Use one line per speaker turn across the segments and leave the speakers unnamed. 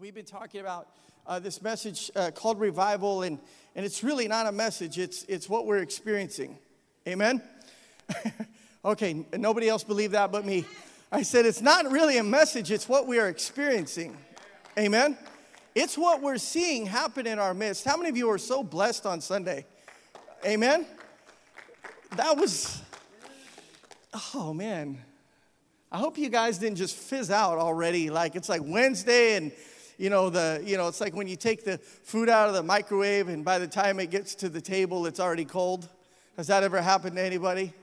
We've been talking about uh, this message uh, called revival, and, and it's really not a message, it's, it's what we're experiencing. Amen? okay, nobody else believed that but me. I said it's not really a message, it's what we are experiencing. Amen? It's what we're seeing happen in our midst. How many of you are so blessed on Sunday? Amen? That was, oh man. I hope you guys didn't just fizz out already. Like it's like Wednesday and you know, the, you know, it's like when you take the food out of the microwave and by the time it gets to the table, it's already cold. Has that ever happened to anybody?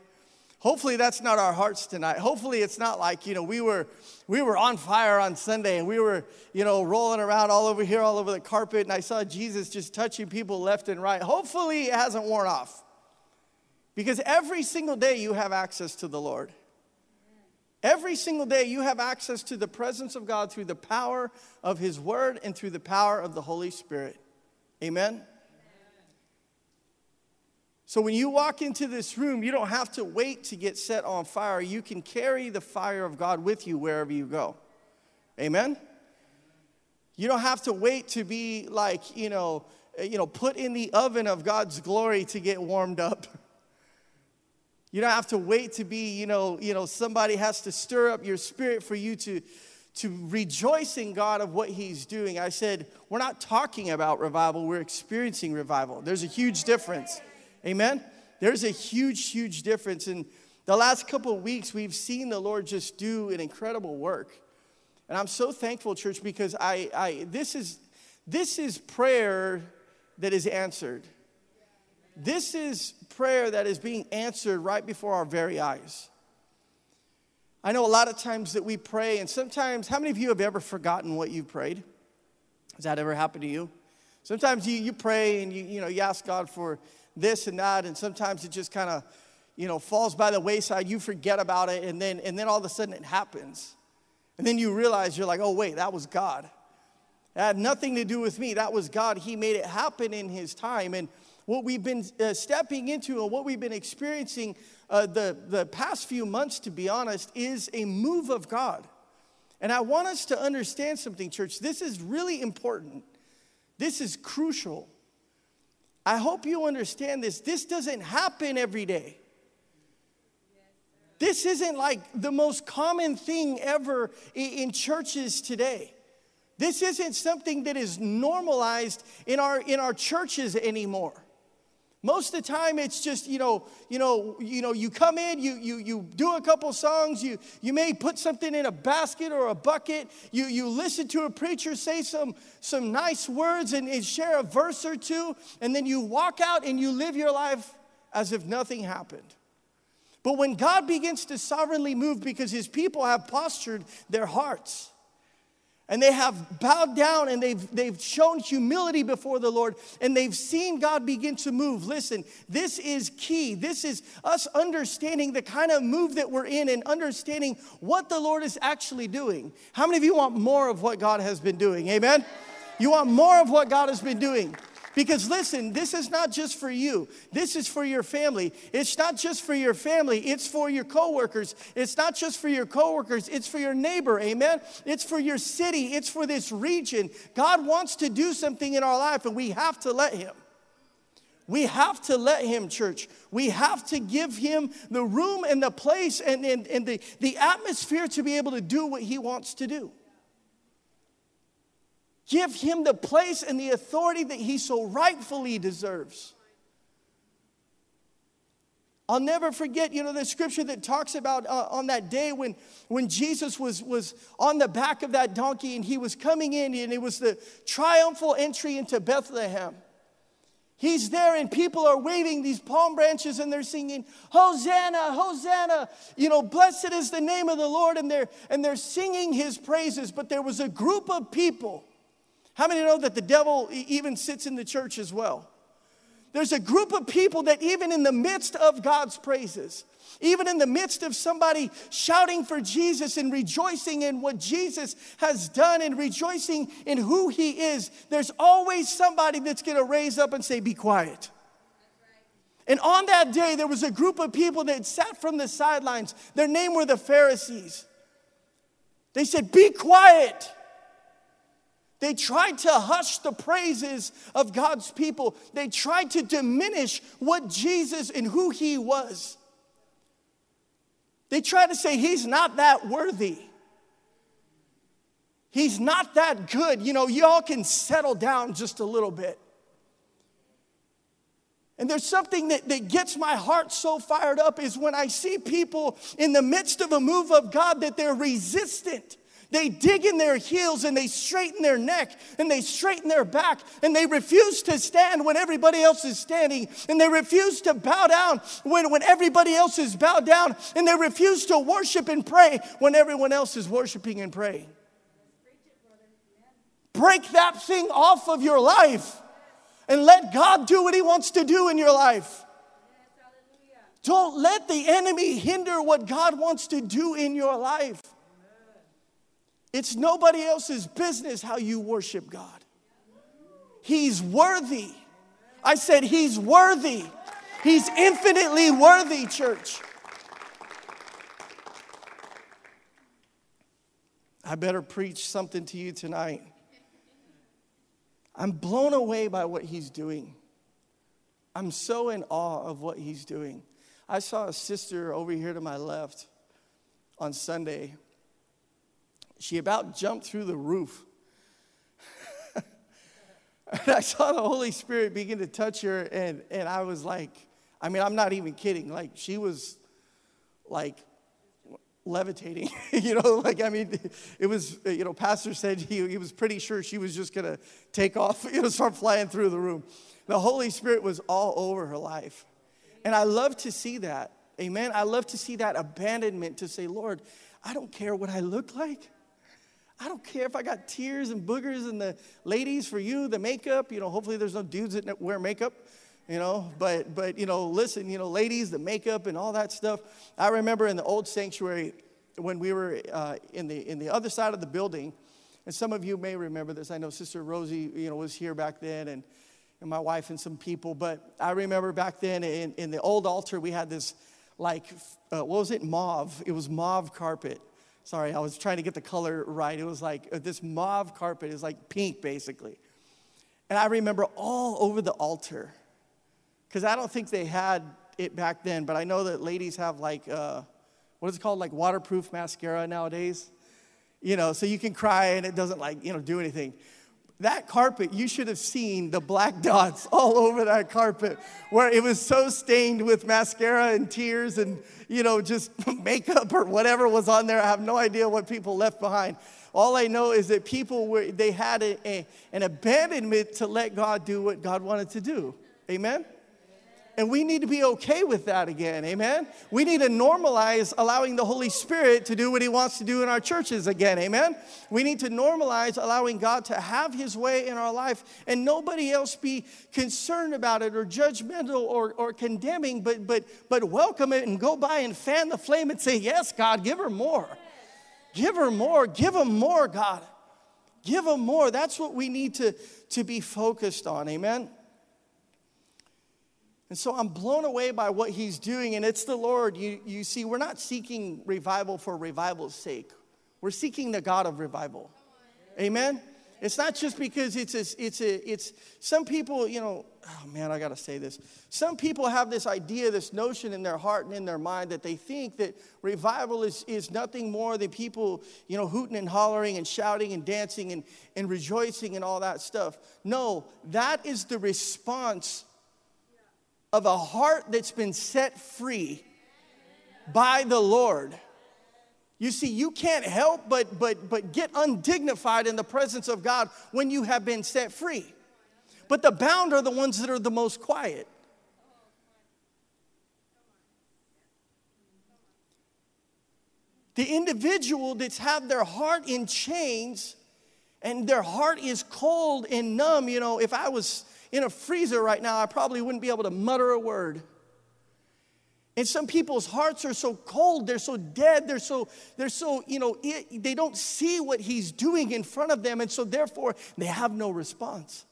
Hopefully that's not our hearts tonight. Hopefully it's not like, you know, we were we were on fire on Sunday and we were, you know, rolling around all over here, all over the carpet, and I saw Jesus just touching people left and right. Hopefully it hasn't worn off. Because every single day you have access to the Lord. Every single day, you have access to the presence of God through the power of His Word and through the power of the Holy Spirit. Amen? So, when you walk into this room, you don't have to wait to get set on fire. You can carry the fire of God with you wherever you go. Amen? You don't have to wait to be like, you know, you know, put in the oven of God's glory to get warmed up. You don't have to wait to be, you know, you know, somebody has to stir up your spirit for you to, to rejoice in God of what He's doing. I said, we're not talking about revival, we're experiencing revival. There's a huge difference. Amen? There's a huge, huge difference. In the last couple of weeks, we've seen the Lord just do an incredible work. And I'm so thankful, church, because I, I this is this is prayer that is answered. This is prayer that is being answered right before our very eyes. I know a lot of times that we pray, and sometimes, how many of you have ever forgotten what you prayed? Has that ever happened to you? Sometimes you, you pray and you, you, know, you ask God for this and that, and sometimes it just kind of you know, falls by the wayside. You forget about it, and then, and then all of a sudden it happens. And then you realize you're like, oh, wait, that was God. It had nothing to do with me. That was God. He made it happen in His time. And what we've been uh, stepping into and what we've been experiencing uh, the, the past few months, to be honest, is a move of God. And I want us to understand something, church. This is really important. This is crucial. I hope you understand this. This doesn't happen every day. This isn't like the most common thing ever in churches today. This isn't something that is normalized in our, in our churches anymore. Most of the time, it's just, you know, you know, you know, you come in, you, you, you do a couple songs, you, you may put something in a basket or a bucket, you, you listen to a preacher say some, some nice words and, and share a verse or two, and then you walk out and you live your life as if nothing happened. But when God begins to sovereignly move because his people have postured their hearts, and they have bowed down and they've, they've shown humility before the Lord and they've seen God begin to move. Listen, this is key. This is us understanding the kind of move that we're in and understanding what the Lord is actually doing. How many of you want more of what God has been doing? Amen? You want more of what God has been doing. Because listen, this is not just for you. This is for your family. It's not just for your family, it's for your coworkers. It's not just for your coworkers, it's for your neighbor. Amen. It's for your city, it's for this region. God wants to do something in our life and we have to let him. We have to let him, church. We have to give him the room and the place and, and, and the, the atmosphere to be able to do what he wants to do. Give him the place and the authority that he so rightfully deserves. I'll never forget, you know, the scripture that talks about uh, on that day when, when Jesus was, was on the back of that donkey and he was coming in, and it was the triumphal entry into Bethlehem. He's there, and people are waving these palm branches and they're singing, Hosanna, Hosanna. You know, blessed is the name of the Lord, and they're, and they're singing his praises. But there was a group of people how many know that the devil even sits in the church as well? There's a group of people that, even in the midst of God's praises, even in the midst of somebody shouting for Jesus and rejoicing in what Jesus has done and rejoicing in who he is, there's always somebody that's gonna raise up and say, Be quiet. And on that day, there was a group of people that sat from the sidelines. Their name were the Pharisees. They said, Be quiet. They tried to hush the praises of God's people. They tried to diminish what Jesus and who he was. They tried to say he's not that worthy. He's not that good. You know, y'all can settle down just a little bit. And there's something that, that gets my heart so fired up is when I see people in the midst of a move of God that they're resistant. They dig in their heels and they straighten their neck and they straighten their back and they refuse to stand when everybody else is standing and they refuse to bow down when, when everybody else is bowed down and they refuse to worship and pray when everyone else is worshiping and praying. Break that thing off of your life and let God do what He wants to do in your life. Don't let the enemy hinder what God wants to do in your life. It's nobody else's business how you worship God. He's worthy. I said, He's worthy. He's infinitely worthy, church. I better preach something to you tonight. I'm blown away by what he's doing. I'm so in awe of what he's doing. I saw a sister over here to my left on Sunday she about jumped through the roof. and I saw the Holy Spirit begin to touch her, and, and I was like, I mean, I'm not even kidding. Like, she was like levitating, you know, like, I mean, it was, you know, Pastor said he, he was pretty sure she was just gonna take off, you know, start flying through the room. The Holy Spirit was all over her life. And I love to see that. Amen. I love to see that abandonment to say, Lord, I don't care what I look like. I don't care if I got tears and boogers and the ladies for you, the makeup, you know, hopefully there's no dudes that wear makeup, you know, but, but, you know, listen, you know, ladies, the makeup and all that stuff. I remember in the old sanctuary when we were uh, in, the, in the other side of the building, and some of you may remember this. I know Sister Rosie, you know, was here back then and, and my wife and some people, but I remember back then in, in the old altar, we had this like, uh, what was it, mauve. It was mauve carpet Sorry, I was trying to get the color right. It was like uh, this mauve carpet is like pink, basically. And I remember all over the altar, because I don't think they had it back then, but I know that ladies have like, uh, what is it called, like waterproof mascara nowadays? You know, so you can cry and it doesn't like, you know, do anything that carpet, you should have seen the black dots all over that carpet where it was so stained with mascara and tears and, you know, just makeup or whatever was on there. I have no idea what people left behind. All I know is that people were, they had a, a, an abandonment to let God do what God wanted to do. Amen? And we need to be okay with that again. Amen. We need to normalize allowing the Holy Spirit to do what He wants to do in our churches again. Amen. We need to normalize allowing God to have His way in our life and nobody else be concerned about it or judgmental or, or condemning, but, but, but welcome it and go by and fan the flame and say, Yes, God, give her more. Give her more. Give him more, God. Give him more. That's what we need to, to be focused on. Amen. And so I'm blown away by what he's doing, and it's the Lord. You, you see, we're not seeking revival for revival's sake, we're seeking the God of revival. Amen? It's not just because it's a, it's a, it's some people, you know, oh man, I gotta say this. Some people have this idea, this notion in their heart and in their mind that they think that revival is, is nothing more than people, you know, hooting and hollering and shouting and dancing and, and rejoicing and all that stuff. No, that is the response of a heart that's been set free by the Lord. You see, you can't help but, but, but get undignified in the presence of God when you have been set free. But the bound are the ones that are the most quiet. The individual that's had their heart in chains and their heart is cold and numb, you know, if I was in a freezer right now, I probably wouldn't be able to mutter a word. And some people's hearts are so cold, they're so dead, they're so, they're so, you know, it, they don't see what he's doing in front of them, and so therefore they have no response.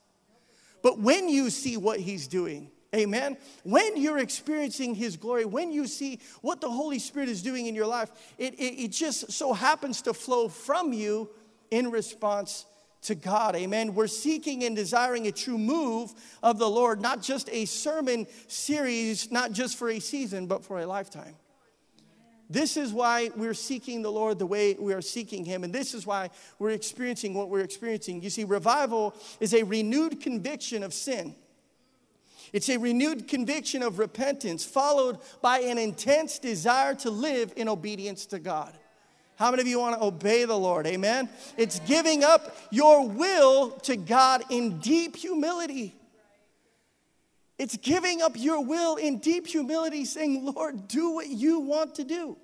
But when you see what he's doing, amen, when you're experiencing his glory, when you see what the Holy Spirit is doing in your life, it, it, it just so happens to flow from you in response to God. Amen. We're seeking and desiring a true move of the Lord, not just a sermon series, not just for a season, but for a lifetime. This is why we're seeking the Lord the way we are seeking Him. And this is why we're experiencing what we're experiencing. You see, revival is a renewed conviction of sin. It's a renewed conviction of repentance, followed by an intense desire to live in obedience to God. How many of you want to obey the Lord? Amen. It's giving up your will to God in deep humility. It's giving up your will in deep humility, saying, Lord, do what you want to do.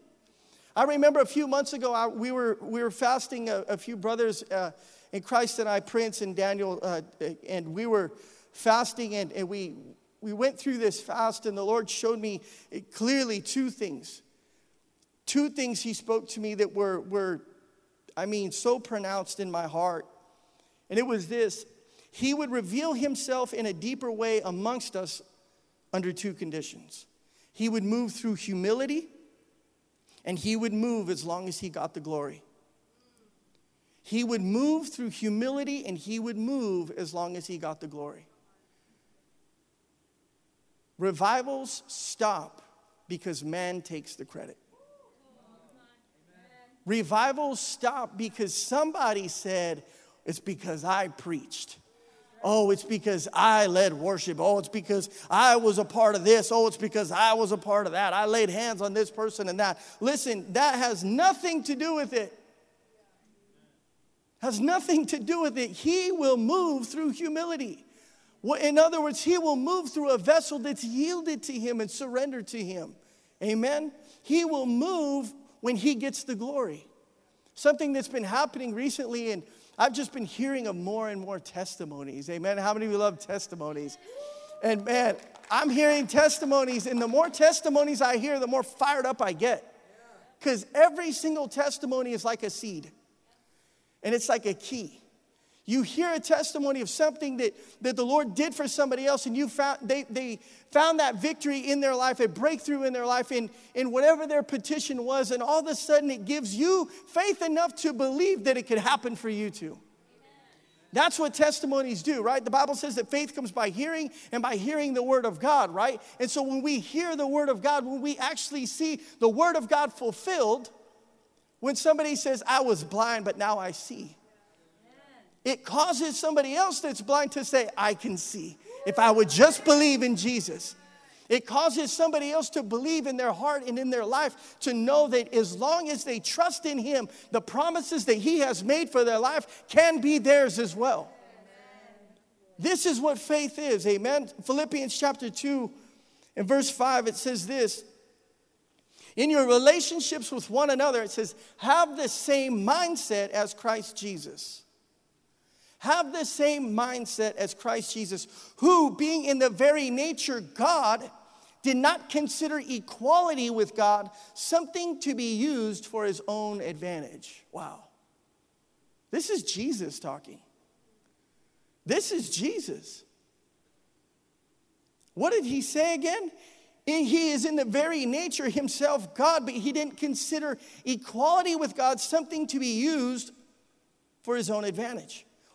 I remember a few months ago, I, we, were, we were fasting, a, a few brothers uh, in Christ and I, Prince and Daniel, uh, and we were fasting and, and we, we went through this fast, and the Lord showed me clearly two things. Two things He spoke to me that were, were I mean, so pronounced in my heart. And it was this he would reveal himself in a deeper way amongst us under two conditions. He would move through humility, and he would move as long as he got the glory. He would move through humility, and he would move as long as he got the glory. Revivals stop because man takes the credit. Revivals stop because somebody said, It's because I preached. Oh, it's because I led worship. Oh, it's because I was a part of this. Oh, it's because I was a part of that. I laid hands on this person and that. Listen, that has nothing to do with it. Has nothing to do with it. He will move through humility. In other words, he will move through a vessel that's yielded to him and surrendered to him. Amen. He will move when he gets the glory. Something that's been happening recently and I've just been hearing of more and more testimonies. Amen. How many of you love testimonies? And man, I'm hearing testimonies, and the more testimonies I hear, the more fired up I get. Because every single testimony is like a seed, and it's like a key. You hear a testimony of something that, that the Lord did for somebody else, and you found they, they found that victory in their life, a breakthrough in their life, in, in whatever their petition was, and all of a sudden it gives you faith enough to believe that it could happen for you too. That's what testimonies do, right? The Bible says that faith comes by hearing and by hearing the Word of God, right? And so when we hear the Word of God, when we actually see the Word of God fulfilled, when somebody says, I was blind, but now I see, it causes somebody else that's blind to say, I can see. If I would just believe in Jesus. It causes somebody else to believe in their heart and in their life to know that as long as they trust in Him, the promises that He has made for their life can be theirs as well. This is what faith is, amen. Philippians chapter 2 and verse 5, it says this In your relationships with one another, it says, have the same mindset as Christ Jesus have the same mindset as Christ Jesus, who, being in the very nature God, did not consider equality with God something to be used for his own advantage. Wow. This is Jesus talking. This is Jesus. What did he say again? He is in the very nature himself God, but he didn't consider equality with God something to be used for his own advantage.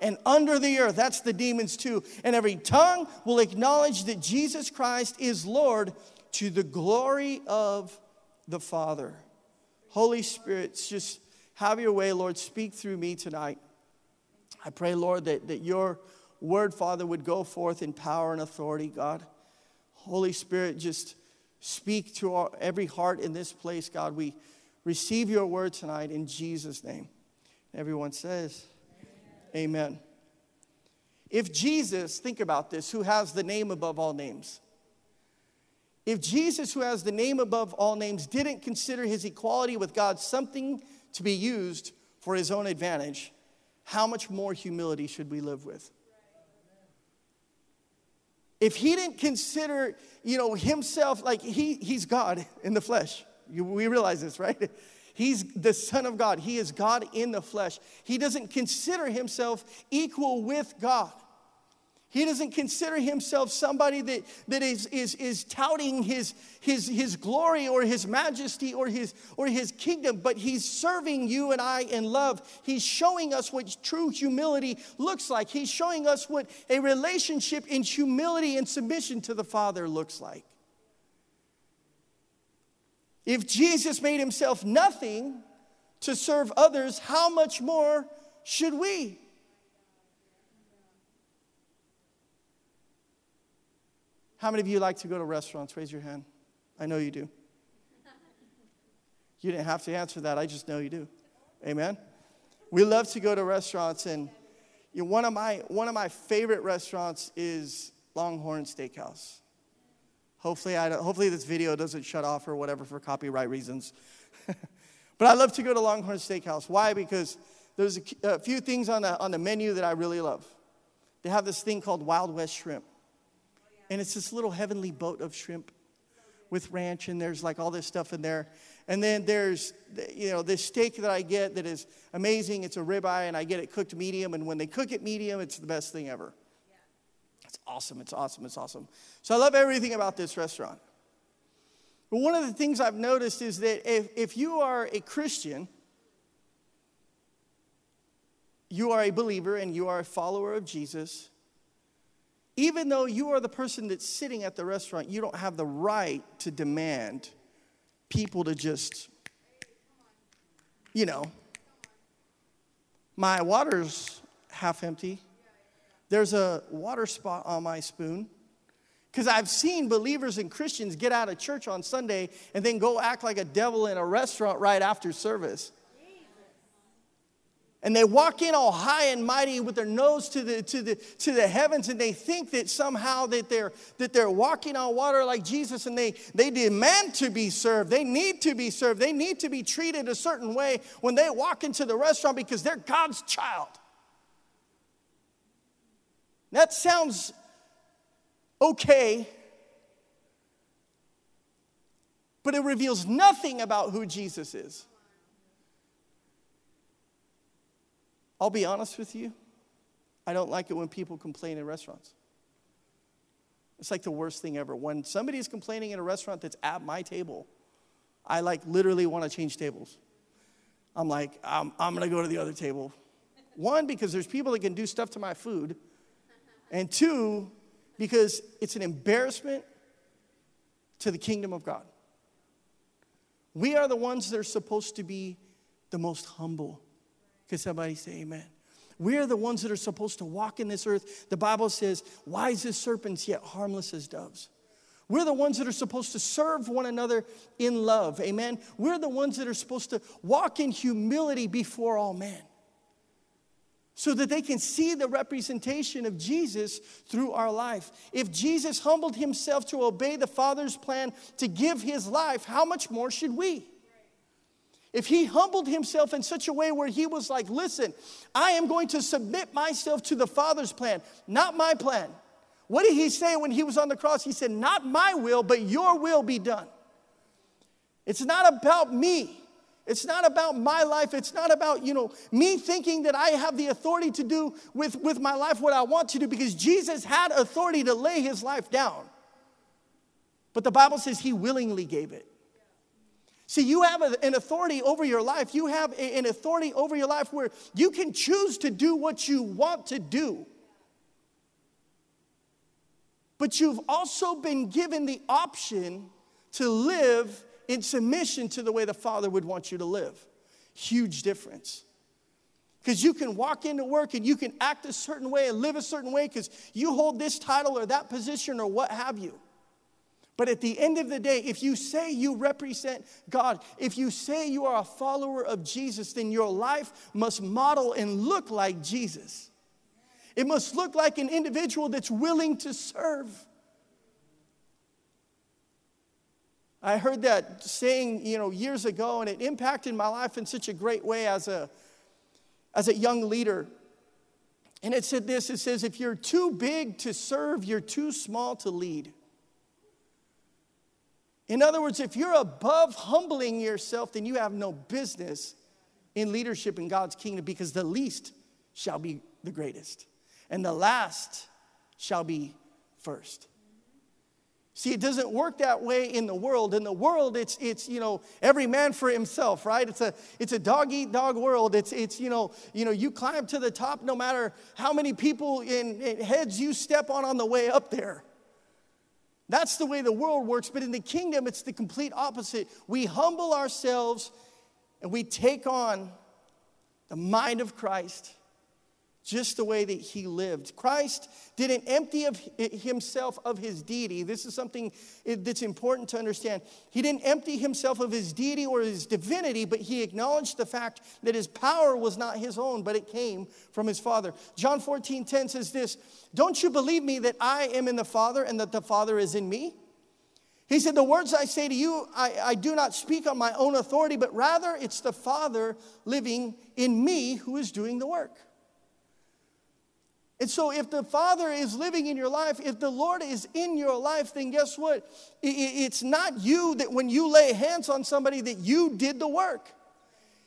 and under the earth. That's the demons too. And every tongue will acknowledge that Jesus Christ is Lord to the glory of the Father. Holy Spirit, just have your way, Lord. Speak through me tonight. I pray, Lord, that, that your word, Father, would go forth in power and authority, God. Holy Spirit, just speak to our, every heart in this place, God. We receive your word tonight in Jesus' name. Everyone says, Amen. If Jesus, think about this, who has the name above all names, if Jesus, who has the name above all names, didn't consider his equality with God something to be used for his own advantage, how much more humility should we live with? if he didn't consider, you know, himself like he, he's God in the flesh. We realize this, right? He's the Son of God. He is God in the flesh. He doesn't consider himself equal with God. He doesn't consider himself somebody that, that is, is, is touting his, his, his glory or his majesty or his, or his kingdom, but he's serving you and I in love. He's showing us what true humility looks like. He's showing us what a relationship in humility and submission to the Father looks like. If Jesus made himself nothing to serve others, how much more should we? How many of you like to go to restaurants? Raise your hand. I know you do. You didn't have to answer that. I just know you do. Amen. We love to go to restaurants, and you know, one of my one of my favorite restaurants is Longhorn Steakhouse. Hopefully, I hopefully this video doesn't shut off or whatever for copyright reasons. but I love to go to Longhorn Steakhouse. Why? Because there's a, a few things on the on the menu that I really love. They have this thing called Wild West shrimp. And it's this little heavenly boat of shrimp with ranch, and there's like all this stuff in there. And then there's, you know, this steak that I get that is amazing. It's a ribeye, and I get it cooked medium. And when they cook it medium, it's the best thing ever. Awesome. It's awesome. It's awesome. So I love everything about this restaurant. But one of the things I've noticed is that if, if you are a Christian, you are a believer and you are a follower of Jesus, even though you are the person that's sitting at the restaurant, you don't have the right to demand people to just, you know, my water's half empty. There's a water spot on my spoon. Because I've seen believers and Christians get out of church on Sunday and then go act like a devil in a restaurant right after service. And they walk in all high and mighty with their nose to the, to the, to the heavens, and they think that somehow that they're, that they're walking on water like Jesus, and they, they demand to be served. They need to be served. They need to be treated a certain way when they walk into the restaurant because they're God's child. That sounds okay, but it reveals nothing about who Jesus is. I'll be honest with you, I don't like it when people complain in restaurants. It's like the worst thing ever. When somebody is complaining in a restaurant that's at my table, I like literally want to change tables. I'm like, I'm, I'm going to go to the other table. One, because there's people that can do stuff to my food. And two, because it's an embarrassment to the kingdom of God. We are the ones that are supposed to be the most humble can somebody say amen? We're the ones that are supposed to walk in this earth. The Bible says, wise as serpents, yet harmless as doves. We're the ones that are supposed to serve one another in love. Amen. We're the ones that are supposed to walk in humility before all men so that they can see the representation of Jesus through our life. If Jesus humbled himself to obey the Father's plan to give his life, how much more should we? If he humbled himself in such a way where he was like, listen, I am going to submit myself to the Father's plan, not my plan. What did he say when he was on the cross? He said, Not my will, but your will be done. It's not about me. It's not about my life. It's not about, you know, me thinking that I have the authority to do with, with my life what I want to do because Jesus had authority to lay his life down. But the Bible says he willingly gave it. See, you have an authority over your life. You have an authority over your life where you can choose to do what you want to do. But you've also been given the option to live in submission to the way the Father would want you to live. Huge difference. Because you can walk into work and you can act a certain way and live a certain way because you hold this title or that position or what have you. But at the end of the day, if you say you represent God, if you say you are a follower of Jesus, then your life must model and look like Jesus. It must look like an individual that's willing to serve. I heard that saying, you know, years ago, and it impacted my life in such a great way as a, as a young leader. And it said this it says, if you're too big to serve, you're too small to lead. In other words, if you're above humbling yourself, then you have no business in leadership in God's kingdom because the least shall be the greatest, and the last shall be first. See, it doesn't work that way in the world. In the world, it's, it's you know, every man for himself, right? It's a, it's a dog eat dog world. It's, it's you, know, you know, you climb to the top no matter how many people in, in heads you step on on the way up there. That's the way the world works. But in the kingdom, it's the complete opposite. We humble ourselves and we take on the mind of Christ just the way that he lived. Christ didn't empty of himself of his deity. This is something eh, that's important to understand. He didn't empty himself of his deity or his divinity, but he acknowledged the fact that his power was not his own, but it came from his Father. John 14 10 says this Don't you believe me that I am in the Father and that the Father is in me? He said, The words I say to you, I, I, do not speak on my own authority, but rather it's the Father living in me who is doing the work. And so, if the Father is living in your life, if the Lord is in your life, then guess what? It's not you that when you lay hands on somebody that you did the work.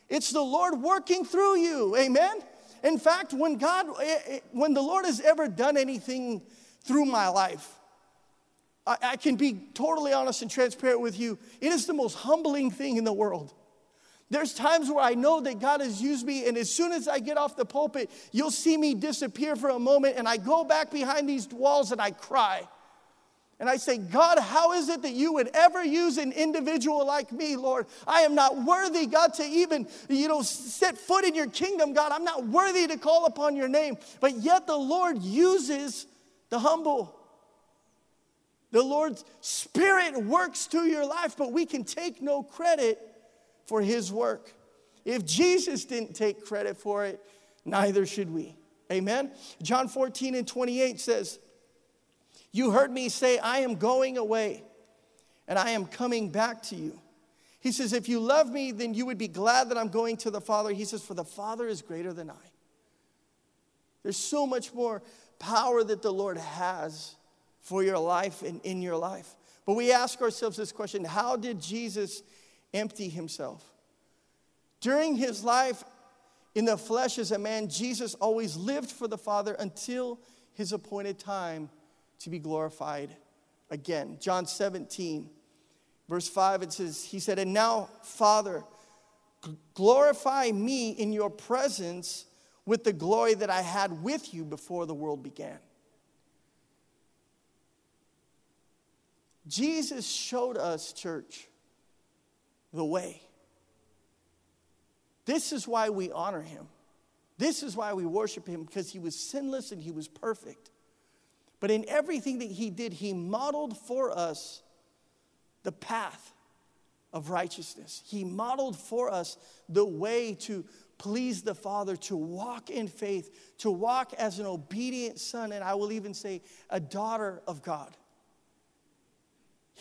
It's the Lord working through you. Amen? In fact, when God, eh, eh, when the Lord has ever done anything through my life, I can be totally honest and transparent with you. It is the most humbling thing in the world. There's times where I know that God has used me, and as soon as I get off the pulpit, you'll see me disappear for a moment, and I go back behind these walls and I cry. And I say, God, how is it that you would ever use an individual like me, Lord? I am not worthy, God, to even, you know, set foot in your kingdom, God. I'm not worthy to call upon your name. But yet the Lord uses the humble. The Lord's Spirit works through your life, but we can take no credit for his work. If Jesus didn't take credit for it, neither should we. Amen. John 14 and 28 says, You heard me say, I am going away and I am coming back to you. He says, If you love me, then you would be glad that I'm going to the Father. He says, For the Father is greater than I. There's so much more power that the Lord has for your life and in your life. But we ask ourselves this question How did Jesus empty himself. During his life in the flesh as a man, Jesus always lived for the Father until his appointed time to be glorified again. John 17, verse 5, it says, He said, And now, Father, glorify me in your presence with the glory that I had with you before the world began. Jesus showed us, church, the way. This is why we honor him. This is why we worship him because he was sinless and he was perfect. But in everything that he did, he modeled for us the path of righteousness. He modeled for us the way to please the Father, to walk in faith, to walk as an obedient son, and I will even say a daughter of God.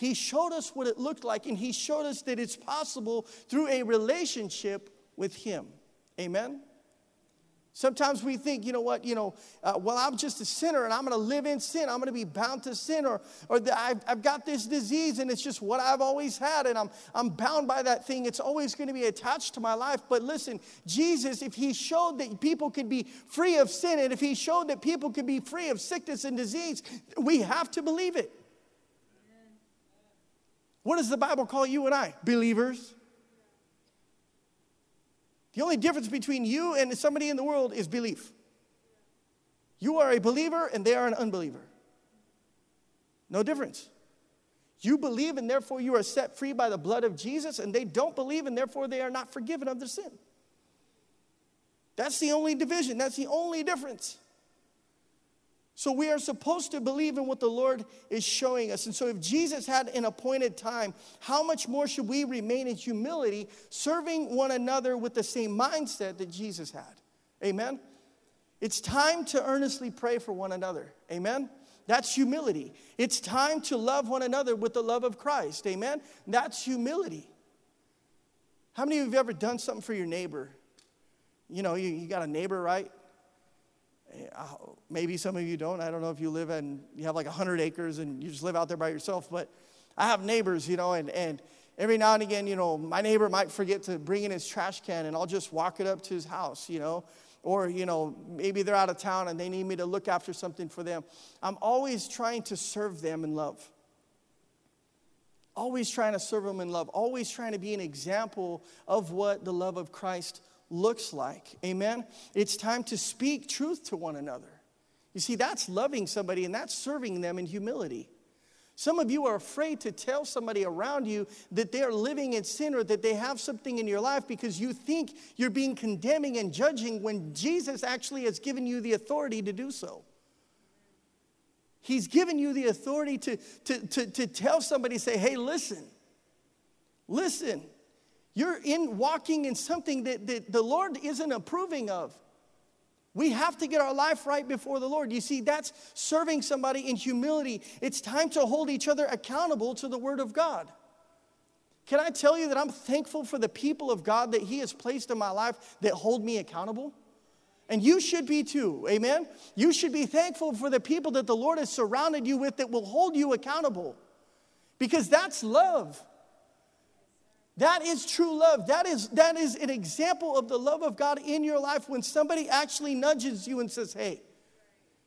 He showed us what it looked like, and He showed us that it's possible through a relationship with Him. Amen? Sometimes we think, you know what, you know, uh, well, I'm just a sinner and I'm going to live in sin. I'm going to be bound to sin, or, or the, I've, I've got this disease and it's just what I've always had and I'm, I'm bound by that thing. It's always going to be attached to my life. But listen, Jesus, if He showed that people could be free of sin and if He showed that people could be free of sickness and disease, we have to believe it. What does the Bible call you and I? Believers. The only difference between you and somebody in the world is belief. You are a believer and they are an unbeliever. No difference. You believe and therefore you are set free by the blood of Jesus, and they don't believe and therefore they are not forgiven of their sin. That's the only division, that's the only difference. So we are supposed to believe in what the Lord is showing us. And so if Jesus had an appointed time, how much more should we remain in humility, serving one another with the same mindset that Jesus had? Amen. It's time to earnestly pray for one another. Amen. That's humility. It's time to love one another with the love of Christ. Amen. That's humility. How many of you have ever done something for your neighbor? You know, you, you got a neighbor, right? Maybe some of you don't. I don't know if you live and you have like 100 acres and you just live out there by yourself, but I have neighbors, you know, and, and every now and again, you know, my neighbor might forget to bring in his trash can and I'll just walk it up to his house, you know. Or, you know, maybe they're out of town and they need me to look after something for them. I'm always trying to serve them in love. Always trying to serve them in love. Always trying to be an example of what the love of Christ looks like. Amen? It's time to speak truth to one another. You see, that's loving somebody and that's serving them in humility. Some of you are afraid to tell somebody around you that they are living in sin or that they have something in your life because you think you're being condemning and judging when Jesus actually has given you the authority to do so. He's given you the authority to, to, to, to tell somebody, say, hey, listen, listen, you're in walking in something that, that the Lord isn't approving of. We have to get our life right before the Lord. You see, that's serving somebody in humility. It's time to hold each other accountable to the Word of God. Can I tell you that I'm thankful for the people of God that He has placed in my life that hold me accountable? And you should be too, amen? You should be thankful for the people that the Lord has surrounded you with that will hold you accountable because that's love. That is true love. That is, that is an example of the love of God in your life when somebody actually nudges you and says, Hey,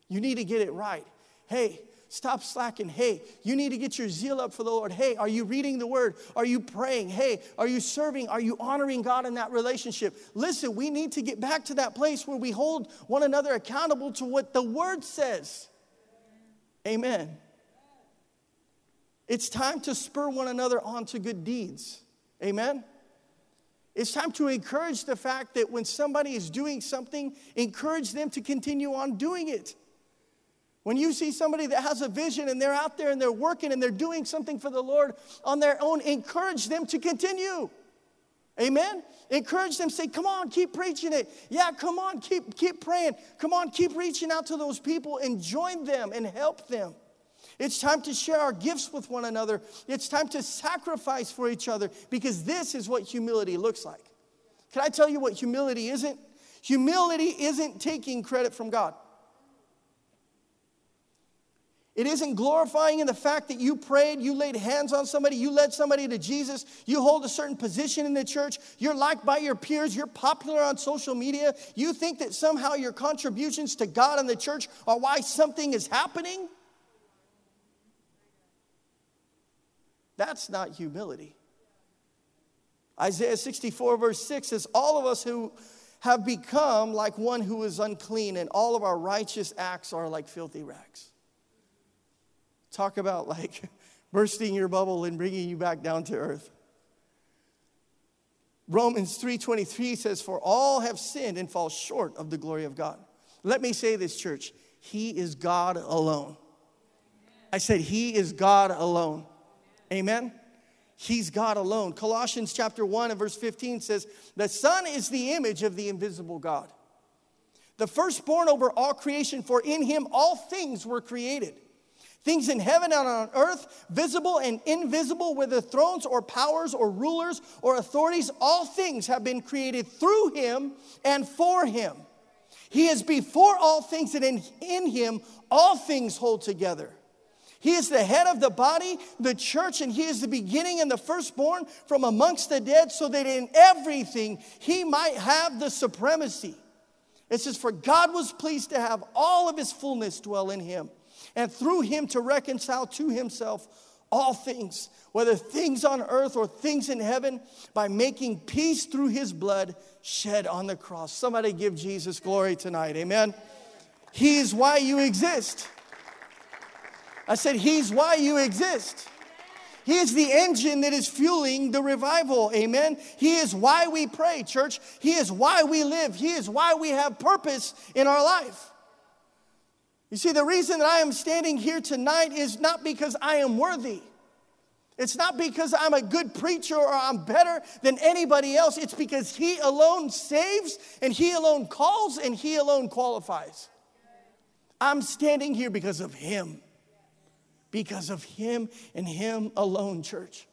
you need to get it right. Hey, stop slacking. Hey, you need to get your zeal up for the Lord. Hey, are you reading the word? Are you praying? Hey, are you serving? Are you honoring God in that relationship? Listen, we need to get back to that place where we hold one another accountable to what the word says. Amen. It's time to spur one another on to good deeds. Amen? It's time to encourage the fact that when somebody is doing something, encourage them to continue on doing it. When you see somebody that has a vision and they're out there and they're working and they're doing something for the Lord on their own, encourage them to continue. Amen? Encourage them, say, come on, keep preaching it. Yeah, come on, keep, keep praying. Come on, keep reaching out to those people and join them and help them. It's time to share our gifts with one another. It's time to sacrifice for each other because this is what humility looks like. Can I tell you what humility isn't? Humility isn't taking credit from God. It isn't glorifying in the fact that you prayed, you laid hands on somebody, you led somebody to Jesus, you hold a certain position in the church, you're liked by your peers, you're popular on social media. You think that somehow your contributions to God and the church are why something is happening? That's not humility. Isaiah 64, verse 6 says, All of us who have become like one who is unclean, and all of our righteous acts are like filthy rags. Talk about like bursting your bubble and bringing you back down to earth. Romans 3:23 says for all have sinned and fall short of the glory of God. Let me say this church, he is God alone. I said he is God alone. Amen? He's God alone. Colossians chapter 1 and verse 15 says, The Son is the image of the invisible God, the firstborn over all creation, for in him all things were created. Things in heaven and on earth, visible and invisible, whether thrones or powers or rulers or authorities, all things have been created through him and for him. He is before all things, and in, in him all things hold together. He is the head of the body, the church, and he is the beginning and the firstborn from amongst the dead, so that in everything he might have the supremacy. It says, For God was pleased to have all of his fullness dwell in him, and through him to reconcile to himself all things, whether things on earth or things in heaven, by making peace through his blood shed on the cross. Somebody give Jesus glory tonight. Amen. He is why you exist. I said, He's why you exist. He is the engine that is fueling the revival. Amen. He is why we pray, church. He is why we live. He is why we have purpose in our life. You see, the reason that I am standing here tonight is not because I am worthy. It's not because I'm a good preacher or I'm better than anybody else. It's because He alone saves and He alone calls and He alone qualifies. I'm standing here because of Him because of Him and Him alone, church.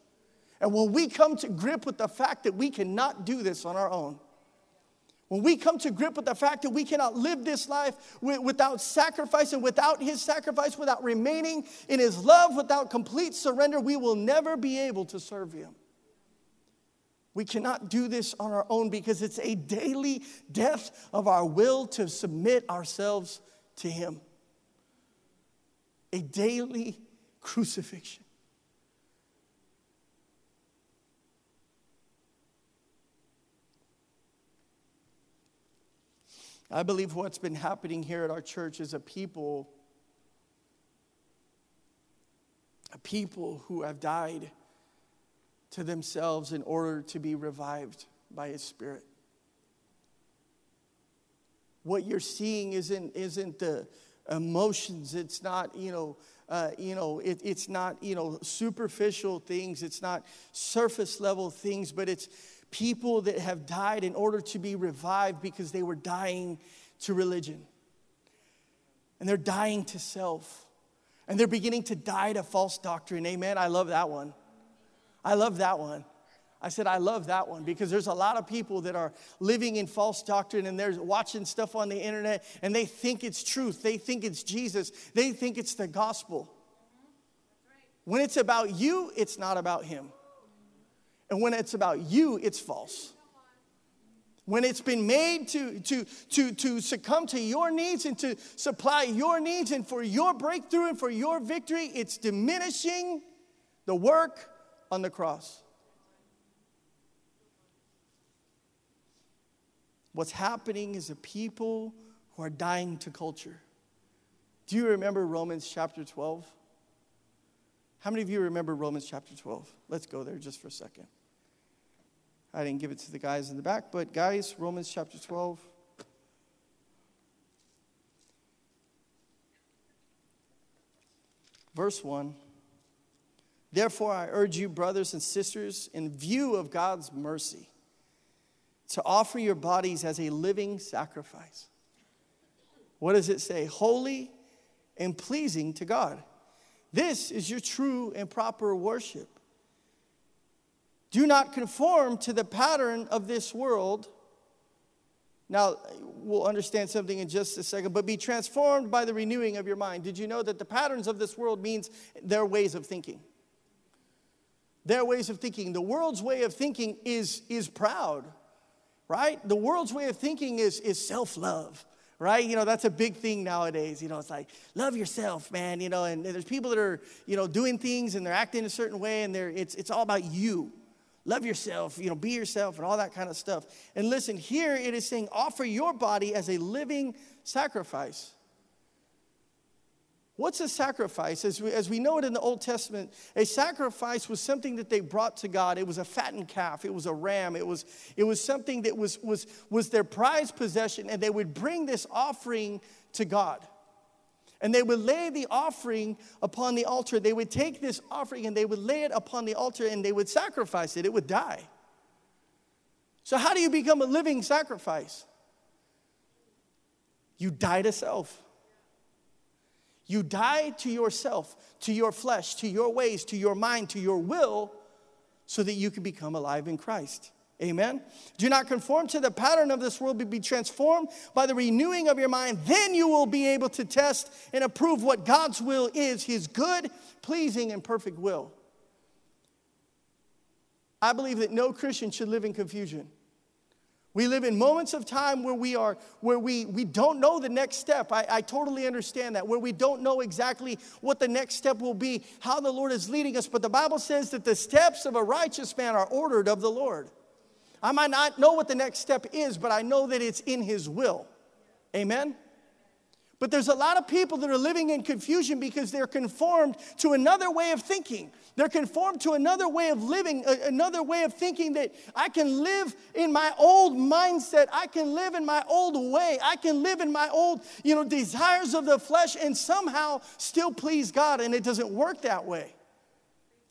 And when we come to grip with the fact that we cannot do this on our own, When we come to grip with the fact that we cannot live this life without sacrifice and without His sacrifice, without remaining in His love, without complete surrender, we will never be able to serve Him. We cannot do this on our own because it's a daily death of our will to submit ourselves to Him. A daily crucifixion. I believe what's been happening here at our church is a people, a people who have died to themselves in order to be revived by His Spirit. What you're seeing isn't, isn't the emotions, it's not, you know, uh, you know, it, it's not, you know, superficial things, it's not surface level things, but it's people that have died in order to be revived because they were dying to religion. And they're dying to self. And they're beginning to die to false doctrine. Amen. I love that one. I love that one. I said, I love that one because there's a lot of people that are living in false doctrine and they're watching stuff on the internet and they think it's truth. They think it's Jesus. They think it's the gospel. When it's about you, it's not about Him. And when it's about you, it's false. When it's been made to, to, to, to succumb to your needs and to supply your needs and for your breakthrough and for your victory, it's diminishing the work on the cross. What's happening is a people who are dying to culture. Do you remember Romans chapter 12? How many of you remember Romans chapter 12? Let's go there just for a second. I didn't give it to the guys in the back, but guys, Romans chapter 12. Verse 1. Therefore, I urge you, brothers and sisters, in view of God's mercy, to offer your bodies as a living sacrifice. What does it say? Holy and pleasing to God. This is your true and proper worship. Do not conform to the pattern of this world. Now, we'll understand something in just a second, but be transformed by the renewing of your mind. Did you know that the patterns of this world means their ways of thinking? Their ways of thinking. The world's way of thinking is, is proud, right? The world's way of thinking is, is self love right? You know, that's a big thing nowadays. You know, it's like, love yourself, man, you know, and, and, there's people that are, you know, doing things and they're acting a certain way and they're, it's, it's all about you love yourself, you know, be yourself, and all that kind of stuff. And listen, here it is saying, offer your body as a living sacrifice. What's a sacrifice? As we, as we know it in the Old Testament, a sacrifice was something that they brought to God. It was a fattened calf, it was a ram, it was, it was something that was, was, was their prized possession, and they would bring this offering to God. And they would lay the offering upon the altar. They would take this offering and they would lay it upon the altar and they would sacrifice it. It would die. So, how do you become a living sacrifice? You die to self. You die to yourself, to your flesh, to your ways, to your mind, to your will, so that you can become alive in Christ. Amen. Do not conform to the pattern of this world, but be transformed by the renewing of your mind. Then you will be able to test and approve what God's will is, his good, pleasing, and perfect will. I believe that no Christian should live in confusion. We live in moments of time where we are, where we, we don't know the next step. I, I totally understand that, where we don't know exactly what the next step will be, how the Lord is leading us. But the Bible says that the steps of a righteous man are ordered of the Lord. I might not know what the next step is, but I know that it's in His will. Amen? But there's a lot of people that are living in confusion because they're conformed to another way of thinking. They're conformed to another way of living, another way of thinking that I can live in my old mindset. I can live in my old way. I can live in my old, you know, desires of the flesh and somehow still please God. And it doesn't work that way.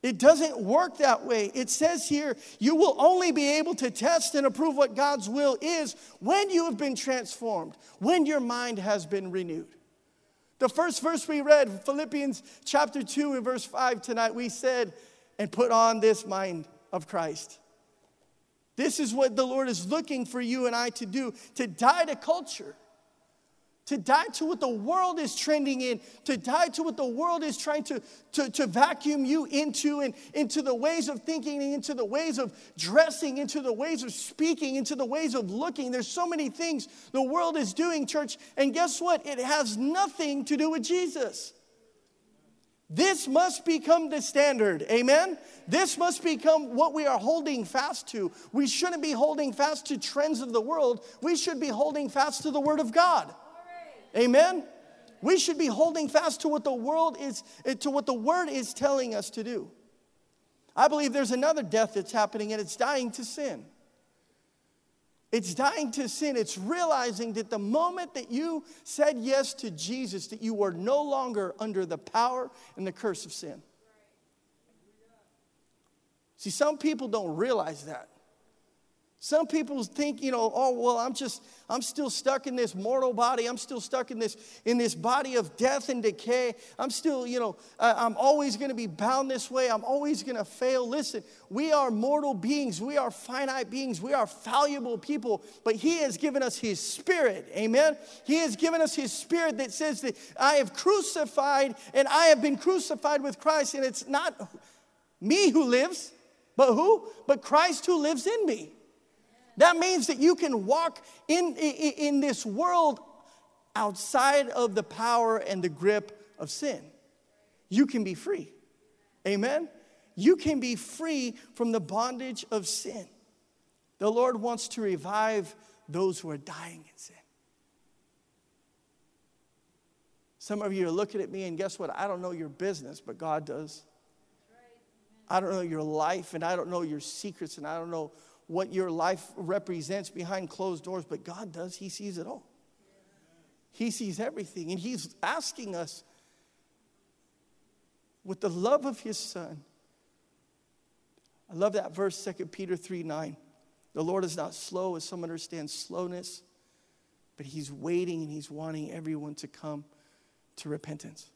It doesn't work that way. It says here, you will only be able to test and approve what God's will is when you have been transformed, when your mind has been renewed. The first verse we read, Philippians chapter 2 and verse 5 tonight, we said, and put on this mind of Christ. This is what the Lord is looking for you and I to do to die to culture to die to what the world is trending in, to die to what the world is trying to, to, to vacuum you into, and into the ways of thinking, into the ways of dressing, into the ways of speaking, into the ways of looking. There's so many things the world is doing, church, and guess what? It has nothing to do with Jesus. This must become the standard. Amen? This must become what we are holding fast to. We shouldn't be holding fast to trends of the world. We should be holding fast to the Word of God. Amen? We should be holding fast to what the world is, eh, to what the word is telling us to do. I believe there's another death that's happening, and it's dying to sin. It's dying to sin. It's realizing that the moment that you said yes to Jesus, that you were no longer under the power and the curse of sin. See, some people don't realize that. Some people think, you know, oh well, I'm just, I'm still stuck in this mortal body. I'm still stuck in this, in this body of death and decay. I'm still, you know, I'm always going to be bound this way. I'm always going to fail. Listen, we are mortal beings. We are finite beings. We are fallible people. But He has given us His Spirit. Amen. He has given us His Spirit that says that I have crucified and I have been crucified with Christ, and it's not me who lives, but who? But Christ who lives in me. That means that you can walk in, in, in this world outside of the power and the grip of sin. You can be free. Amen? You can be free from the bondage of sin. The Lord wants to revive those who are dying in sin. Some of you are looking at me, and guess what? I don't know your business, but God does. I don't know your life, and I don't know your secrets, and I don't know what your life represents behind closed doors, but God does. He sees it all. He sees everything. And He's asking us, with the love of His Son, I love that verse, 2 Peter 3 9. The Lord is not slow, as some understand slowness, but He's waiting and He's wanting everyone to come to repentance.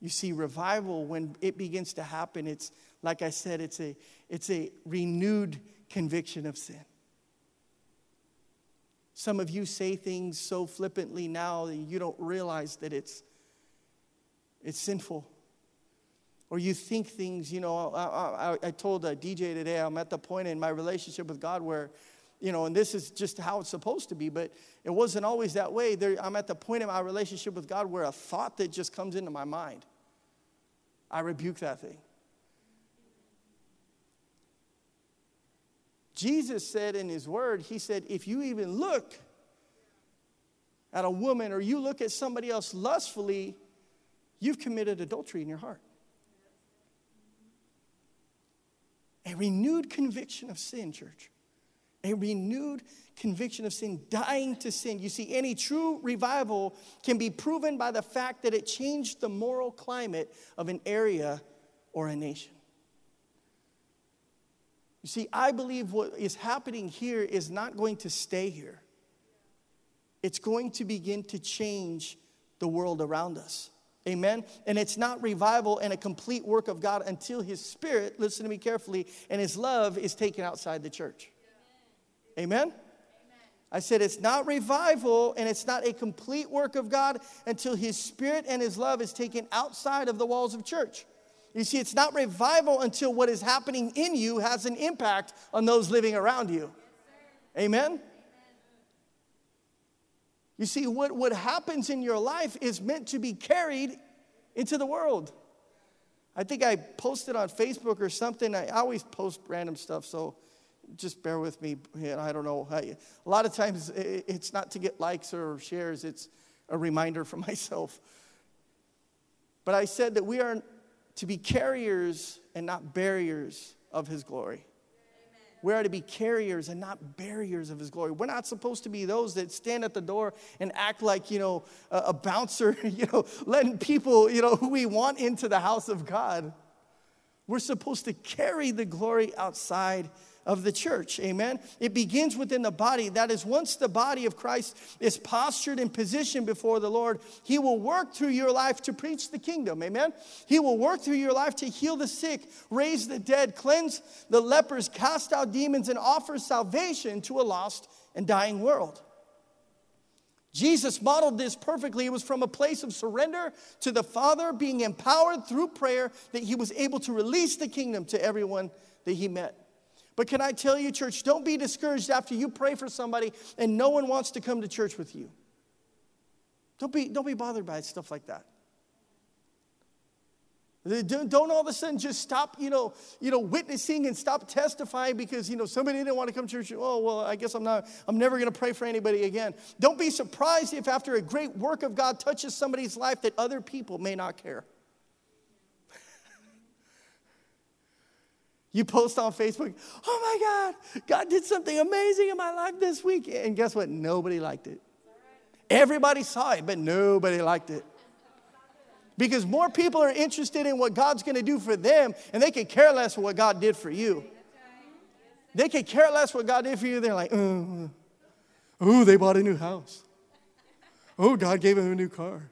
You see, revival, when it begins to happen, it's like I said, it's a, it's a renewed conviction of sin. Some of you say things so flippantly now that you don't realize that it's, it's sinful. Or you think things, you know, I, I, I told a DJ today, I'm at the point in my relationship with God where, you know, and this is just how it's supposed to be, but it wasn't always that way. There, I'm at the point in my relationship with God where a thought that just comes into my mind, I rebuke that thing. Jesus said in his word, He said, if you even look at a woman or you look at somebody else lustfully, you've committed adultery in your heart. A renewed conviction of sin, church. A renewed conviction of sin, dying to sin. You see, any true revival can be proven by the fact that it changed the moral climate of an area or a nation. You see, I believe what is happening here is not going to stay here. It's going to begin to change the world around us. Amen. And it's not revival and a complete work of God until His Spirit, listen to me carefully, and His love is taken outside the church. Amen. I said it's not revival and it's not a complete work of God until His Spirit and His love is taken outside of the walls of church. You see, it's not revival until what is happening in you has an impact on those living around you. Amen? You see, what, what happens in your life is meant to be carried into the world. I think I posted on Facebook or something. I always post random stuff, so just bear with me. I don't know. a lot of times it's not to get likes or shares, it's a reminder for myself. But I said that we are to be carriers and not barriers of his glory. We are to be carriers and not barriers of his glory. We're not supposed to be those that stand at the door and act like, you know, a, a bouncer, you know, letting people, you know, who we want into the house of God. We're supposed to carry the glory outside of the church. Amen. It begins within the body. That is, once the body of Christ is postured and positioned before the Lord, He will work through your life to preach the kingdom. Amen. He will work through your life to heal the sick, raise the dead, cleanse the lepers, cast out demons, and offer salvation to a lost and dying world. Jesus modeled this perfectly. It was from a place of surrender to the Father, being empowered through prayer that he was able to release the kingdom to everyone that he met. But can I tell you, church, don't be discouraged after you pray for somebody and no one wants to come to church with you. Don't be, don't be bothered by stuff like that. Don't all of a sudden just stop, you know, you know, witnessing and stop testifying because you know somebody didn't want to come to church. Oh well, I guess I'm not. I'm never going to pray for anybody again. Don't be surprised if after a great work of God touches somebody's life that other people may not care. You post on Facebook, oh my God, God did something amazing in my life this week. And guess what? Nobody liked it. Everybody saw it, but nobody liked it. Because more people are interested in what God's going to do for them, and they could care less what God did for you. They could care less what God did for you. They're like, oh they bought a new house. Oh, God gave them a new car.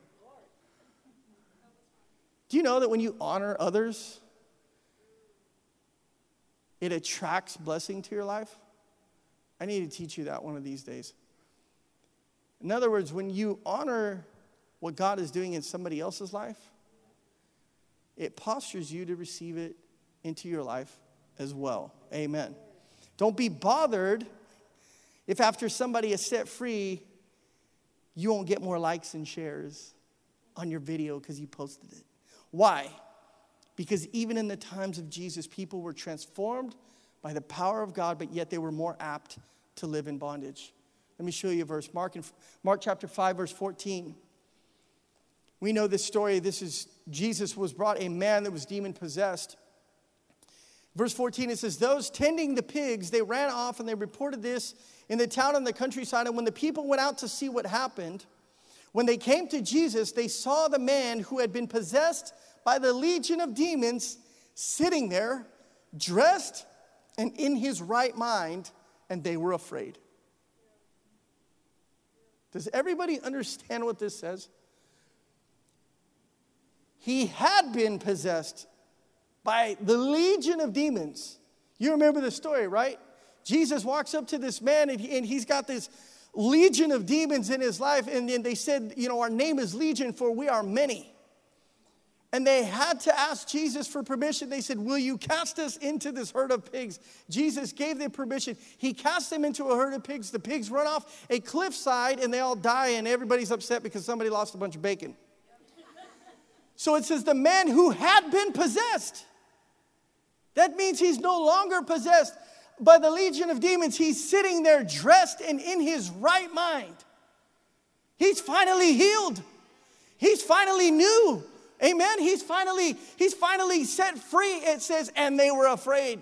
Do you know that when you honor others, it attracts blessing to your life? I need to teach you that one of these days. In other words, when you honor what God is doing in somebody else's life, it postures you to receive it into your life as well. Amen. Don't be bothered if after somebody is set free, you won't get more likes and shares on your video because you posted it. Why? Because even in the times of Jesus, people were transformed by the power of God, but yet they were more apt to live in bondage. Let me show you a verse. Mark, in, Mark chapter 5, verse 14. We know this story. This is Jesus was brought a man that was demon possessed. Verse 14, it says, Those tending the pigs, they ran off and they reported this in the town and the countryside. And when the people went out to see what happened, when they came to Jesus, they saw the man who had been possessed by the legion of demons sitting there, dressed and in his right mind, and they were afraid. Does everybody understand what this says? he had been possessed by the legion of demons. You remember the story, right? Jesus walks up to this man and, he, and he's got this legion of demons in his life. And, and they said, You know, our name is Legion, for we are many. And they had to ask Jesus for permission. They said, Will you cast us into this herd of pigs? Jesus gave them permission. He cast them into a herd of pigs. The pigs run off a cliffside and they all die, and everybody's upset because somebody lost a bunch of bacon. So it says the man who had been possessed. That means he's no longer possessed by the legion of demons. He's sitting there dressed and in his right mind. He's finally healed. He's finally new. Amen. He's finally he's finally set free. It says and they were afraid.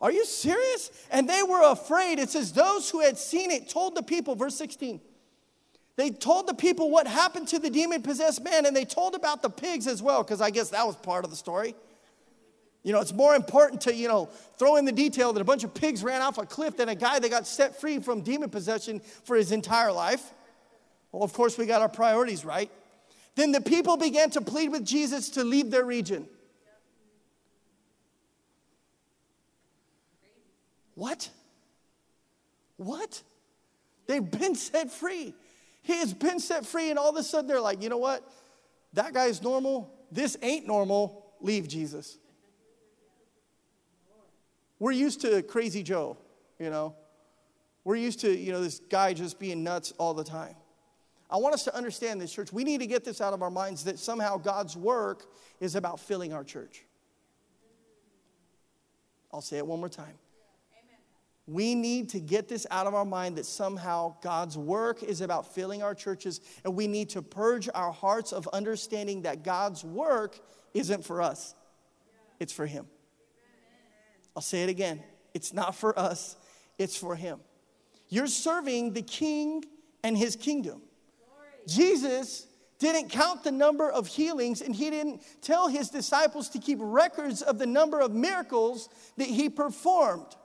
Are you serious? And they were afraid. It says those who had seen it told the people verse 16 they told the people what happened to the demon possessed man, and they told about the pigs as well, because I guess that was part of the story. You know, it's more important to, you know, throw in the detail that a bunch of pigs ran off a cliff than a guy that got set free from demon possession for his entire life. Well, of course, we got our priorities right. Then the people began to plead with Jesus to leave their region. What? What? They've been set free. He has been set free, and all of a sudden they're like, you know what? That guy's normal. This ain't normal. Leave Jesus. We're used to Crazy Joe, you know. We're used to, you know, this guy just being nuts all the time. I want us to understand this, church. We need to get this out of our minds that somehow God's work is about filling our church. I'll say it one more time. We need to get this out of our mind that somehow God's work is about filling our churches, and we need to purge our hearts of understanding that God's work isn't for us, it's for Him. I'll say it again it's not for us, it's for Him. You're serving the King and His kingdom. Jesus didn't count the number of healings, and he didn't tell his disciples to keep records of the number of miracles that he performed.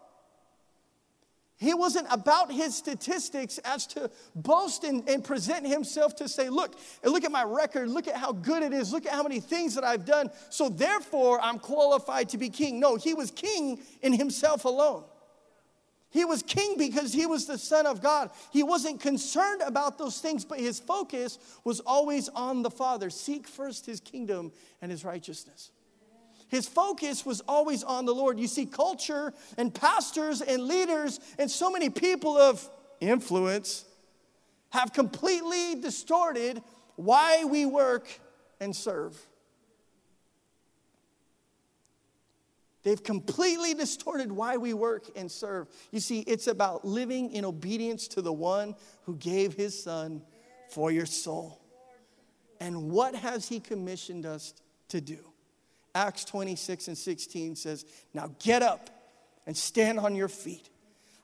He wasn't about his statistics as to boast and, and, present himself to say, Look, look at my record, look at how good it is, look at how many things that I've done, so therefore I'm qualified to be king. No, he was king in himself alone. He was king because he was the Son of God. He wasn't concerned about those things, but his focus was always on the Father. Seek first his kingdom and his righteousness. His focus was always on the Lord. You see, culture and pastors and leaders and so many people of influence have completely distorted why we work and serve. They've completely distorted why we work and serve. You see, it's about living in obedience to the one who gave his son for your soul. And what has he commissioned us to do? Acts 26 and 16 says, Now get up and stand on your feet.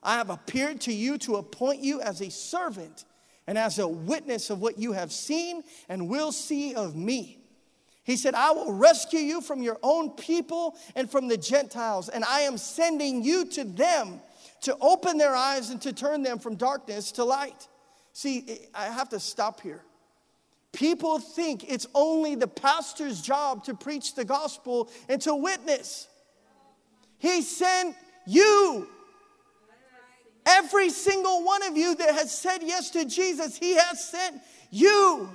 I have appeared to you to appoint you as a servant and as a witness of what you have seen and will see of me. He said, I will rescue you from your own people and from the Gentiles, and I am sending you to them to open their eyes and to turn them from darkness to light. See, I have to stop here. People think it's only the pastor's job to preach the gospel and to witness. He sent you. Every single one of you that has said yes to Jesus, He has sent you.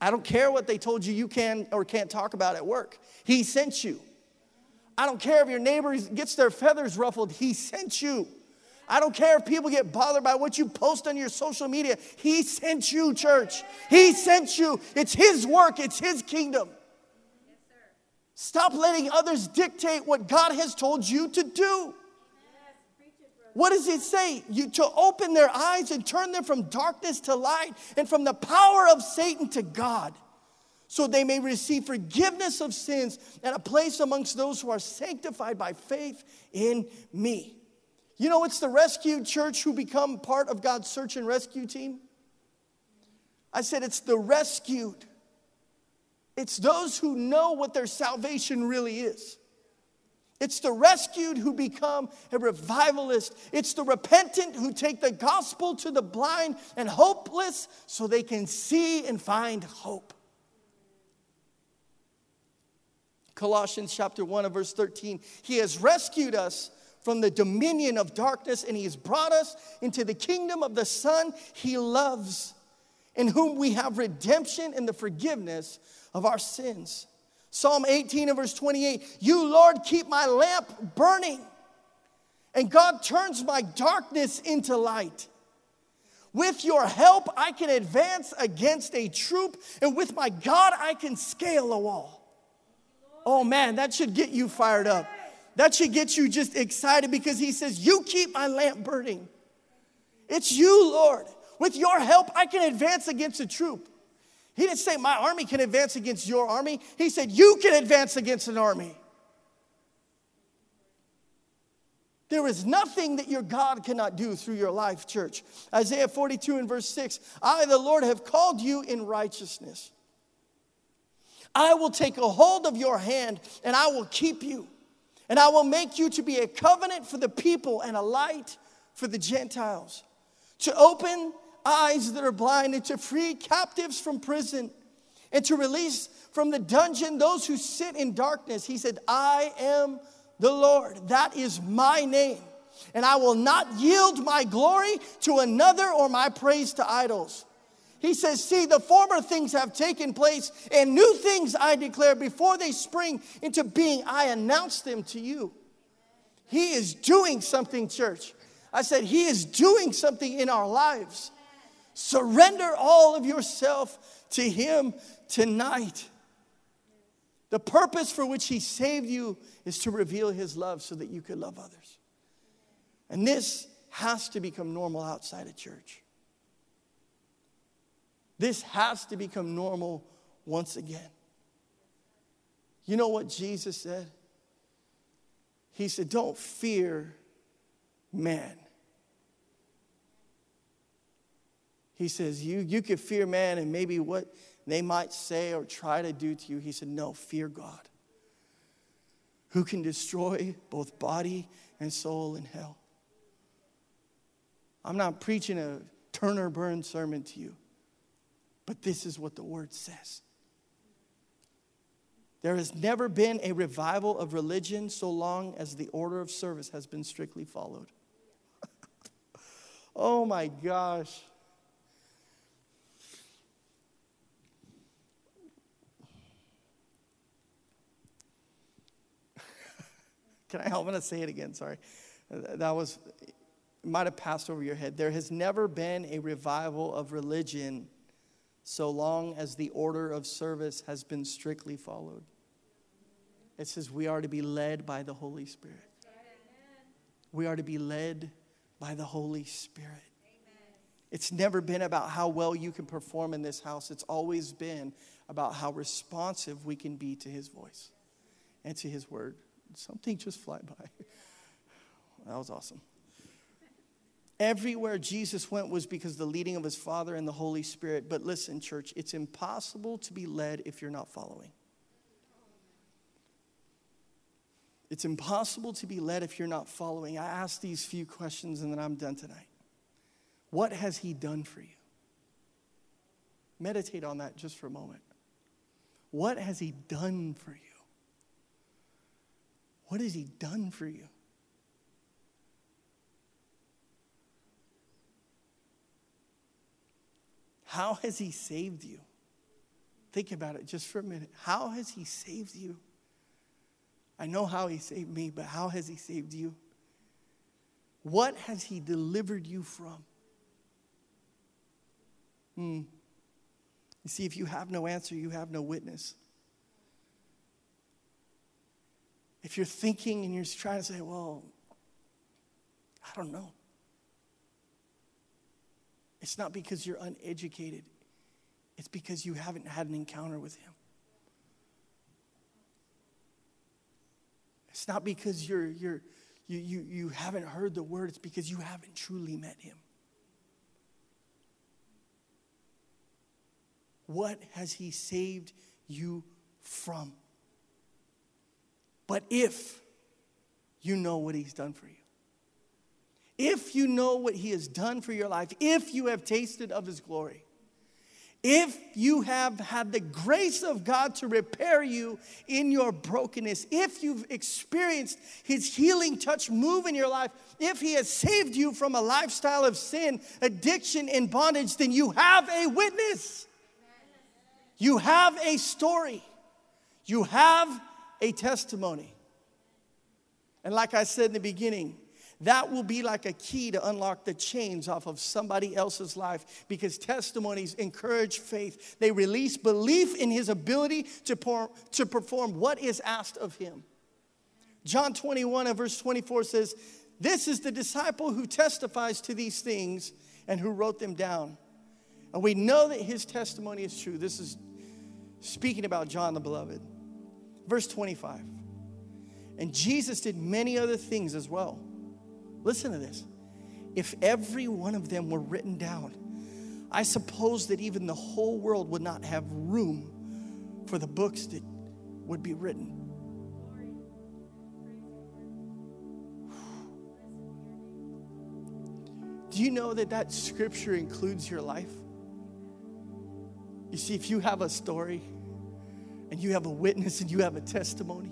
I don't care what they told you you can or can't talk about at work. He sent you. I don't care if your neighbor gets their feathers ruffled. He sent you. I don't care if people get bothered by what you post on your social media. He sent you, church. He sent you. It's His work, it's His kingdom. Stop letting others dictate what God has told you to do. What does it say? You, to open their eyes and turn them from darkness to light and from the power of Satan to God, so they may receive forgiveness of sins and a place amongst those who are sanctified by faith in me. You know, it's the rescued church who become part of God's search and rescue team. I said it's the rescued. It's those who know what their salvation really is. It's the rescued who become a revivalist. It's the repentant who take the gospel to the blind and hopeless so they can see and find hope. Colossians chapter 1 and verse 13. He has rescued us from the dominion of darkness, and He has brought us into the kingdom of the Son He loves, in whom we have redemption and the forgiveness of our sins. Psalm 18 and verse 28 You, Lord, keep my lamp burning, and God turns my darkness into light. With your help, I can advance against a troop, and with my God, I can scale a wall. Oh man, that should get you fired up. That should get you just excited because he says, You keep my lamp burning. It's you, Lord. With your help, I can advance against a troop. He didn't say, My army can advance against your army. He said, You can advance against an army. There is nothing that your God cannot do through your life, church. Isaiah 42 and verse 6 I, the Lord, have called you in righteousness. I will take a hold of your hand and I will keep you. And I will make you to be a covenant for the people and a light for the Gentiles, to open eyes that are blind, and to free captives from prison, and to release from the dungeon those who sit in darkness. He said, I am the Lord. That is my name. And I will not yield my glory to another or my praise to idols. He says, See, the former things have taken place, and new things I declare before they spring into being. I announce them to you. He is doing something, church. I said, He is doing something in our lives. Surrender all of yourself to Him tonight. The purpose for which He saved you is to reveal His love so that you could love others. And this has to become normal outside of church. This has to become normal once again. You know what Jesus said? He said, Don't fear man. He says, you, you could fear man and maybe what they might say or try to do to you. He said, No, fear God, who can destroy both body and soul in hell. I'm not preaching a turn or burn sermon to you, but this is what the word says. There has never been a revival of religion so long as the order of service has been strictly followed. oh my gosh. Can I? I'm going to say it again. Sorry. That was, might have passed over your head. There has never been a revival of religion so long as the order of service has been strictly followed. It says we are to be led by the Holy Spirit. We are to be led by the Holy Spirit. It's never been about how well you can perform in this house. It's always been about how responsive we can be to His voice and to His word. Something just fly by. That was awesome. Everywhere Jesus went was because the leading of his Father and the Holy Spirit. But listen, church, it's impossible to be led if you're not following. It's impossible to be led if you're not following. I ask these few questions and then I'm done tonight. What has he done for you? Meditate on that just for a moment. What has he done for you? What has he done for you? How has He saved you? Think about it just for a minute. How has He saved you? I know how He saved me, but how has He saved you? What has He delivered you from? Hmm. You see, if you have no answer, you have no witness. If you're thinking and you're trying to say, well, I don't know. It's not because you're uneducated, it's because you haven't had an encounter with Him. It's not because you're, you're, you, you, you haven't heard the word, it's because you haven't truly met Him. What has He saved you from? But if you know what He's done for you, if you know what He has done for your life, if you have tasted of His glory, if you have had the grace of God to repair you in your brokenness, if you've experienced His healing touch move in your life, if He has saved you from a lifestyle of sin, addiction, and bondage, then you have a witness. You have a story. You have a testimony. And like I said in the beginning, that will be like a key to unlock the chains off of somebody else's life because testimonies encourage faith. They release belief in his ability to, to perform what is asked of him. John 21 and verse 24 says, This is the disciple who testifies to these things and who wrote them down. And we know that his testimony is true. This is speaking about John the beloved. Verse 25. And Jesus did many other things as well Listen to this. If every one of them were written down, I suppose that even the whole world would not have room for the books that would be written. Do you know that that scripture includes your life? You see, if you have a story and you have a witness and you have a testimony,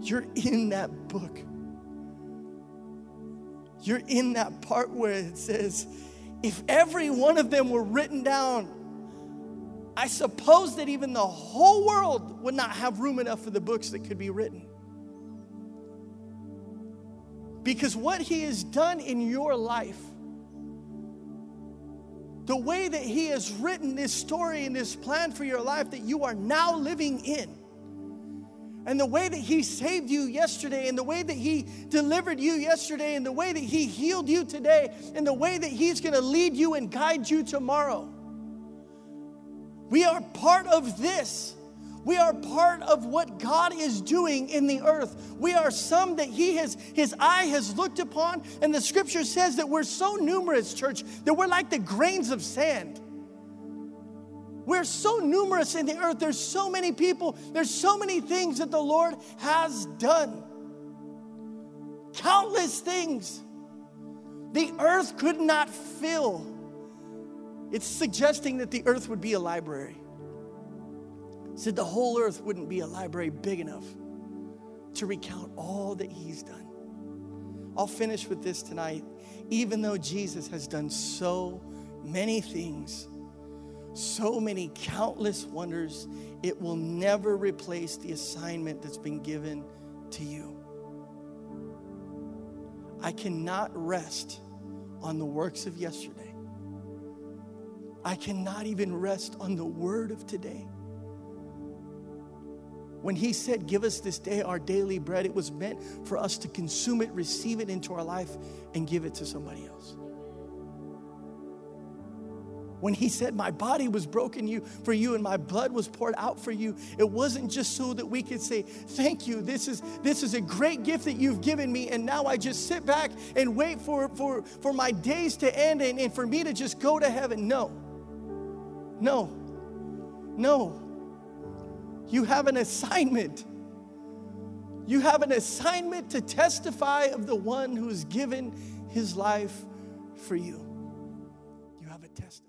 you're in that book. You're in that part where it says, if every one of them were written down, I suppose that even the whole world would not have room enough for the books that could be written. Because what He has done in your life, the way that He has written this story and this plan for your life that you are now living in, and the way that He saved you yesterday, and the way that He delivered you yesterday, and the way that He healed you today, and the way that He's going to lead you and guide you tomorrow. We are part of this. We are part of what God is doing in the earth. We are some that He has, His eye has looked upon. And the scripture says that we're so numerous, church, that we're like the grains of sand. We're so numerous in the earth. There's so many people. There's so many things that the Lord has done. Countless things. The earth could not fill. It's suggesting that the earth would be a library said the whole earth wouldn't be a library big enough to recount all that he's done. I'll finish with this tonight. Even though Jesus has done so many things, so many countless wonders, it will never replace the assignment that's been given to you. I cannot rest on the works of yesterday. I cannot even rest on the word of today. When he said, Give us this day our daily bread, it was meant for us to consume it, receive it into our life, and give it to somebody else. When he said, My body was broken you, for you and my blood was poured out for you, it wasn't just so that we could say, Thank you, this is, this is a great gift that you've given me, and now I just sit back and wait for, for, for my days to end and, and for me to just go to heaven. No. No. No. You have an assignment. You have an assignment to testify of the one who has given his life for you. You have a testimony.